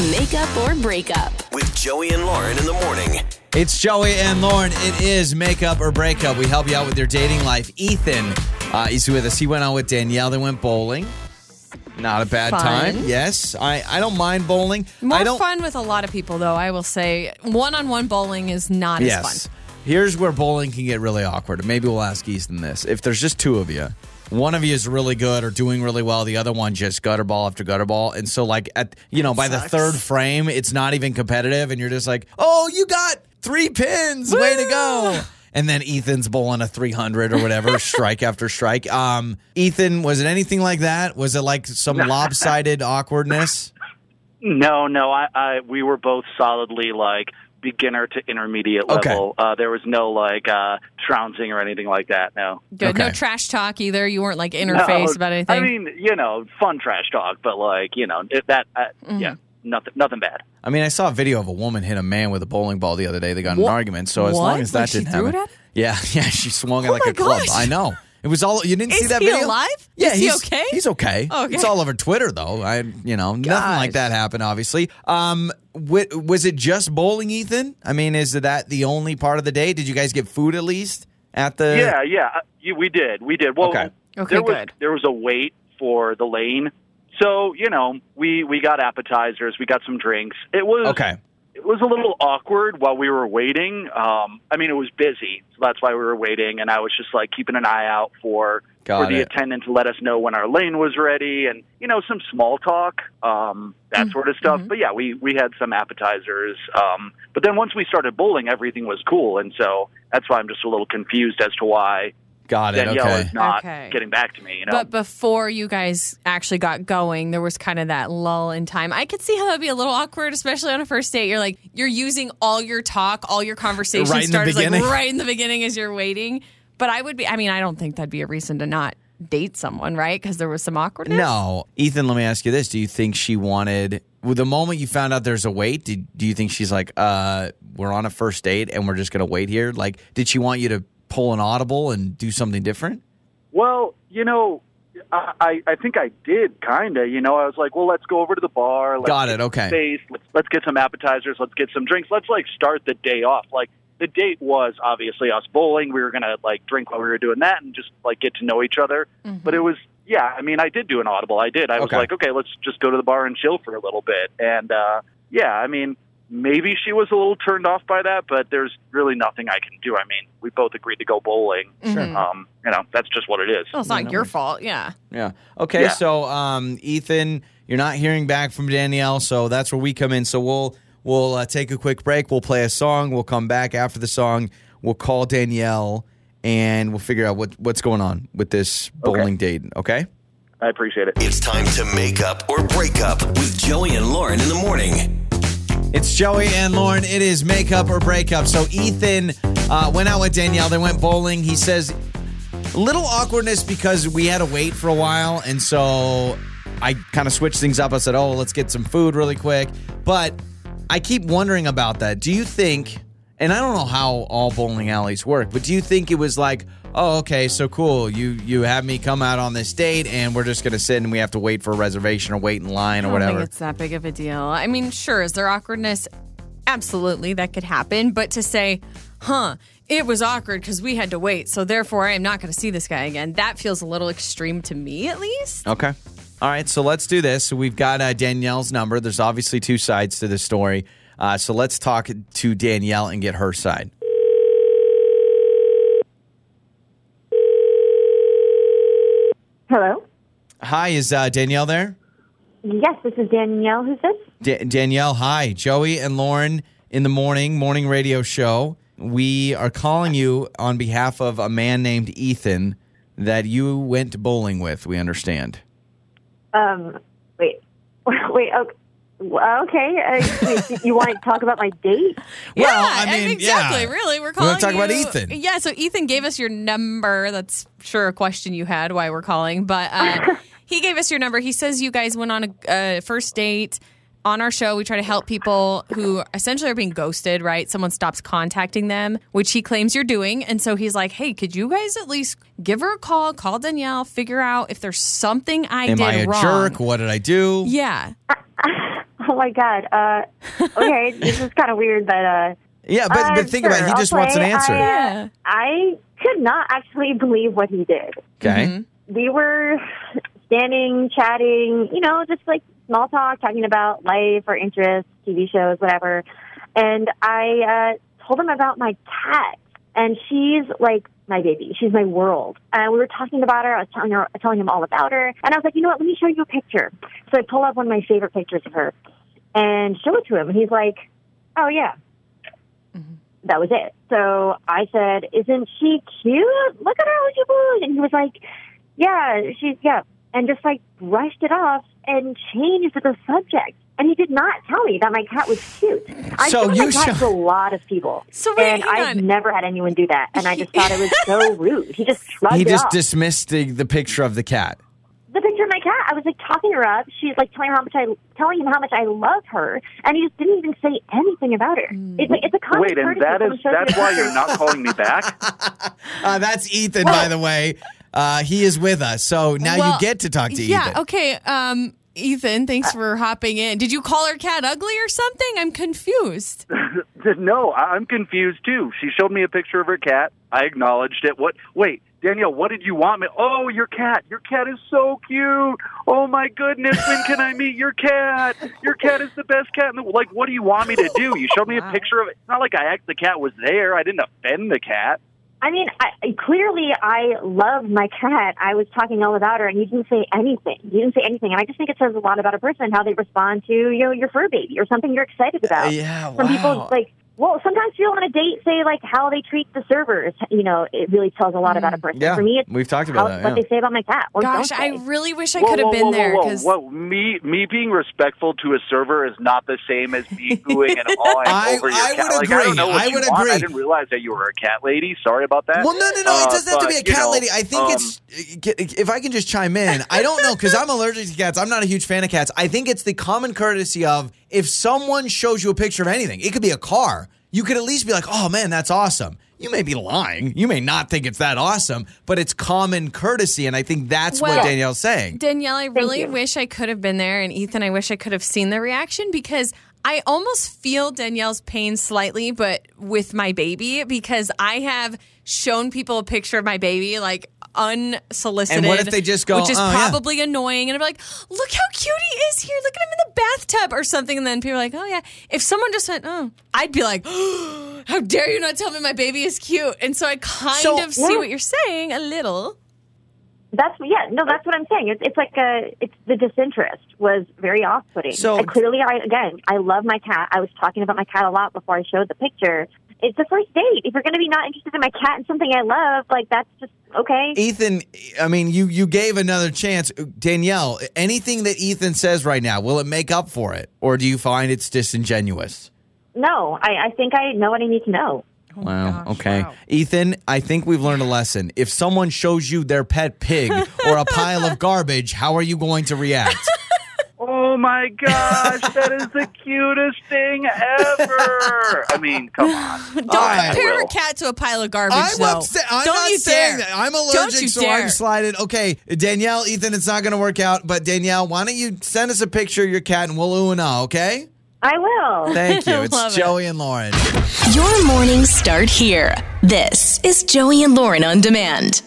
Makeup or breakup. With Joey and Lauren in the morning. It's Joey and Lauren. It is makeup or breakup. We help you out with your dating life. Ethan uh, is with us. He went out with Danielle. They went bowling. Not a bad Fun. time. Yes, I, I don't mind bowling. More I don't. fun with a lot of people, though. I will say, one-on-one bowling is not as Yes. fun. Here's where bowling can get really awkward. Maybe we'll ask Ethan this. If there's just two of you, one of you is really good or doing really well, the other one just gutter ball after gutter ball. And so, like, at you know, by the third frame, it's not even competitive, and you're just like, oh, you got three pins. Way to go. And then Ethan's bowling a 300 or whatever, strike after strike. Um, Ethan, was it anything like that? Was it like some lopsided awkwardness? No, no. I, I we were both solidly like beginner to intermediate Okay. level. Uh, there was no like uh, trouncing or anything like that. No. Good. No trash talk either. You weren't like interface No, about anything. I mean, you know, fun trash talk, but like you know it, that. Uh, Mm-hmm. Yeah, nothing, nothing bad. I mean, I saw a video of a woman hit a man with a bowling ball the other day. They got in an argument. So as long as that Like didn't threw happen, it at him? yeah, yeah, she swung it Oh like my a club. I know. It was all you didn't see that he video. alive? Yeah, Is he he's okay? He's okay. Okay. It's all over Twitter though. I, you know, nothing like that happened. Obviously, um, wi- was it just bowling, Ethan? I mean, is that the only part of the day? Did you guys get food at least at the? yeah, yeah. uh, You, we did, we did. Well, Okay. Okay, there was good. there was a wait for the lane, so you know we we got appetizers, we got some drinks. It was Okay. it was a little awkward while we were waiting. Um, I mean, it was busy, so that's why we were waiting. And I was just like keeping an eye out for Got for the it. attendant to let us know when our lane was ready, and you know some small talk, um, that sort of stuff. But yeah, we we had some appetizers. Um, but then once we started bowling, everything was cool, and so that's why I'm just a little confused as to why Got it. Danielle Okay. is not Okay. getting back to me. You know, But before you guys actually got going, there was kind of that lull in time. I could see how that'd be a little awkward, especially on a first date. You're like, you're using all your talk, all your conversation Right starters like right in the beginning as you're waiting. But I would be, I mean, I don't think that'd be a reason to not date someone, right? Because there was some awkwardness. No, Ethan. Let me ask you this: Do you think she wanted? With the moment you found out there's a wait, did, do you think she's like, uh, we're on a first date and we're just gonna wait here? Like, did she want you to pull an audible and do something different? Well, you know, I, I I think I did kind of. You know, I was like, well, let's go over to the bar. Let's Got it, okay. Space. Let's let's get some appetizers. Let's get some drinks. Let's like start the day off. Like the date was obviously us bowling. We were gonna like drink while we were doing that and just like get to know each other. But it was yeah. I mean, I did do an audible. I did. I was Okay. like, okay, let's just go to the bar and chill for a little bit. And uh yeah, I mean. Maybe she was a little turned off by that, but there's really nothing I can do. I mean, we both agreed to go bowling. Um, you know, that's just what it is. Well, it's not your fault. Yeah. Yeah. Okay. Yeah. So, um, Ethan, you're not hearing back from Danielle, so that's where we come in. So we'll we'll uh, take a quick break. We'll play a song. We'll come back after the song. We'll call Danielle and we'll figure out what what's going on with this bowling date. Okay. I appreciate it. It's time to make up or break up with Joey and Lauren in the morning. It's Joey and Lauren. It is makeup or breakup. So Ethan uh, went out with Danielle. They went bowling. He says a little awkwardness because we had to wait for a while, and so I kind of switched things up. I said, "Oh, let's get some food really quick." But I keep wondering about that. Do you think? And I don't know how all bowling alleys work, but do you think it was like, oh, okay, so cool. You you have me come out on this date, and we're just gonna sit and we have to wait for a reservation or wait in line or I don't whatever. think it's that big of a deal. I mean, sure, is there awkwardness? Absolutely, that could happen. But to say, huh, it was awkward because we had to wait, so therefore I am not going to see this guy again, that feels a little extreme to me, at least. Okay. All right, so let's do this. We've got uh, Danielle's number. There's obviously two sides to this story. Uh, so let's talk to Danielle and get her side. Hello. Hi, is uh, Danielle there? Yes, this is Danielle. Who's this? Da- Danielle, hi. Joey and Lauren in the morning, morning radio show. We are calling you on behalf of a man named Ethan that you went bowling with, we understand. Um, wait, wait. Okay. Okay. Uh, you want to talk about my date? Well, yeah, I mean, exactly. yeah. Really, we're We calling. wanna talk about Ethan. Yeah, so Ethan gave us your number. That's sure a question you had why we're calling, but uh, he gave us your number. He says you guys went on a, a first date. On our show, we try to help people who essentially are being ghosted, right? Someone stops contacting them, which he claims you're doing. And so he's like, hey, could you guys at least give her a call, call Danielle, figure out if there's something I Am did I a wrong? jerk? What did I do? Yeah. oh my god. Uh, okay, this is kind of weird, but uh, Yeah, but, uh, but think about it. He I'll just wants an answer. I, uh, Yeah. I could not actually believe what he did. okay. we were standing, chatting, you know, just like small talk, talking about life or interests, TV shows, whatever. And I uh, told him about my cat, and she's like my baby. She's my world. And we were talking about her. I was telling her, telling him all about her, and I was like, you know what? Let me show you a picture. So I pull up one of my favorite pictures of her and show it to him, and he's like, oh yeah. That was it. So I said, "Isn't she cute? Look at her, would you boo?" And he was like, yeah, she's yeah, and just like brushed it off and changed the subject. And he did not tell me that my cat was cute. I So showed you my cat show- to a lot of people, So wait, and I've on. never had anyone do that. And I just thought it was so rude. He just shrugged He it just off. dismissed the, the picture of the cat. the picture of my cat. I was like talking her up. She's like telling her how much I telling him how much I love her, and he just didn't even say anything about her. It's like it's a common Wait, and courtesy that if is someone shows you that's why you're not calling me back. Uh, that's Ethan, by the way. Uh, he is with us. So now Well, you get to talk to yeah, Ethan. Yeah. Okay. Um, Ethan, thanks for hopping in. Did you call her cat ugly or something? I'm confused. no, I- I'm confused too. She showed me a picture of her cat. I acknowledged it. What? Wait, Danielle, what did you want me? Oh, your cat. Your cat is so cute. Oh my goodness, when can I meet your cat? Your cat is the best cat in the like. What do you want me to do? You showed me a picture of it. It's not like I asked the cat was there. I didn't offend the cat. I mean, I, clearly I love my cat. I was talking all about her, and you didn't say anything. You didn't say anything, and I just think it says a lot about a person how they respond to you know your fur baby or something you're excited about. Uh, yeah, Some wow. people like. Well, sometimes people on a date say like how they treat the servers. You know, it really tells a lot about a person. Mm. Yeah, For me, it's we've talked how, about that, what they say about my cat. Or Gosh, I really wish I could have been whoa, there Whoa, because whoa, whoa. Me, me being respectful to a server is not the same as me booing and awing I- over your I cat. would like, I agree. don't know what I you would want. agree. I didn't realize that you were a cat lady. Sorry about that. Well, no, no, no. Uh, it doesn't have to be a you cat know, lady. I think um, it's if I can just chime in. I don't know because I'm allergic to cats. I'm not a huge fan of cats. I think it's the common courtesy of if someone shows you a picture of anything, it could be a car. You could at least be like, "Oh man, that's awesome." You may be lying. You may not think it's that awesome, but it's common courtesy, and I think that's what Danielle's saying. Danielle, I really you. wish I could have been there, and Ethan, I wish I could have seen the reaction because I almost feel Danielle's pain slightly, but with my baby because I have shown people a picture of my baby like unsolicited. And what if they just go, which is "Oh, yeah." probably annoying, and I'm like, look how cute he is here. Look at him in the bathtub or something, and then people are like, oh yeah. If someone just went, oh, I'd be like, how dare you not tell me my baby is cute? And so I kind So- of see what you're saying a little. That's yeah, no, that's what I'm saying. It's it's like a it's the disinterest was very off putting. So- So clearly, I again, I love my cat. I was talking about my cat a lot before I showed the picture. It's the first date. If you're going to be not interested in my cat and something I love, like that's just okay. Ethan, I mean, you you gave another chance. Danielle, anything that Ethan says right now, will it make up for it, or do you find it's disingenuous? No, I, I think I know what I need to know. Oh wow. okay. Ethan, I think we've learned a lesson. If someone shows you their pet pig or a pile of garbage, how are you going to react? Oh my gosh, that is the cutest thing ever. I mean, come on. Don't right. compare I her cat to a pile of garbage. I'm though. upset. I'm Don't not you saying dare. that. I'm Don't allergic, you so dare. I'm sliding. Okay, Danielle, Ethan, it's not going to work out. But Danielle, why don't you send us a picture of your cat and we'll ooh and ah, okay? I will. Thank you. Love It's it. Joey and Lauren. Your mornings start here. This is Joey and Lauren on demand.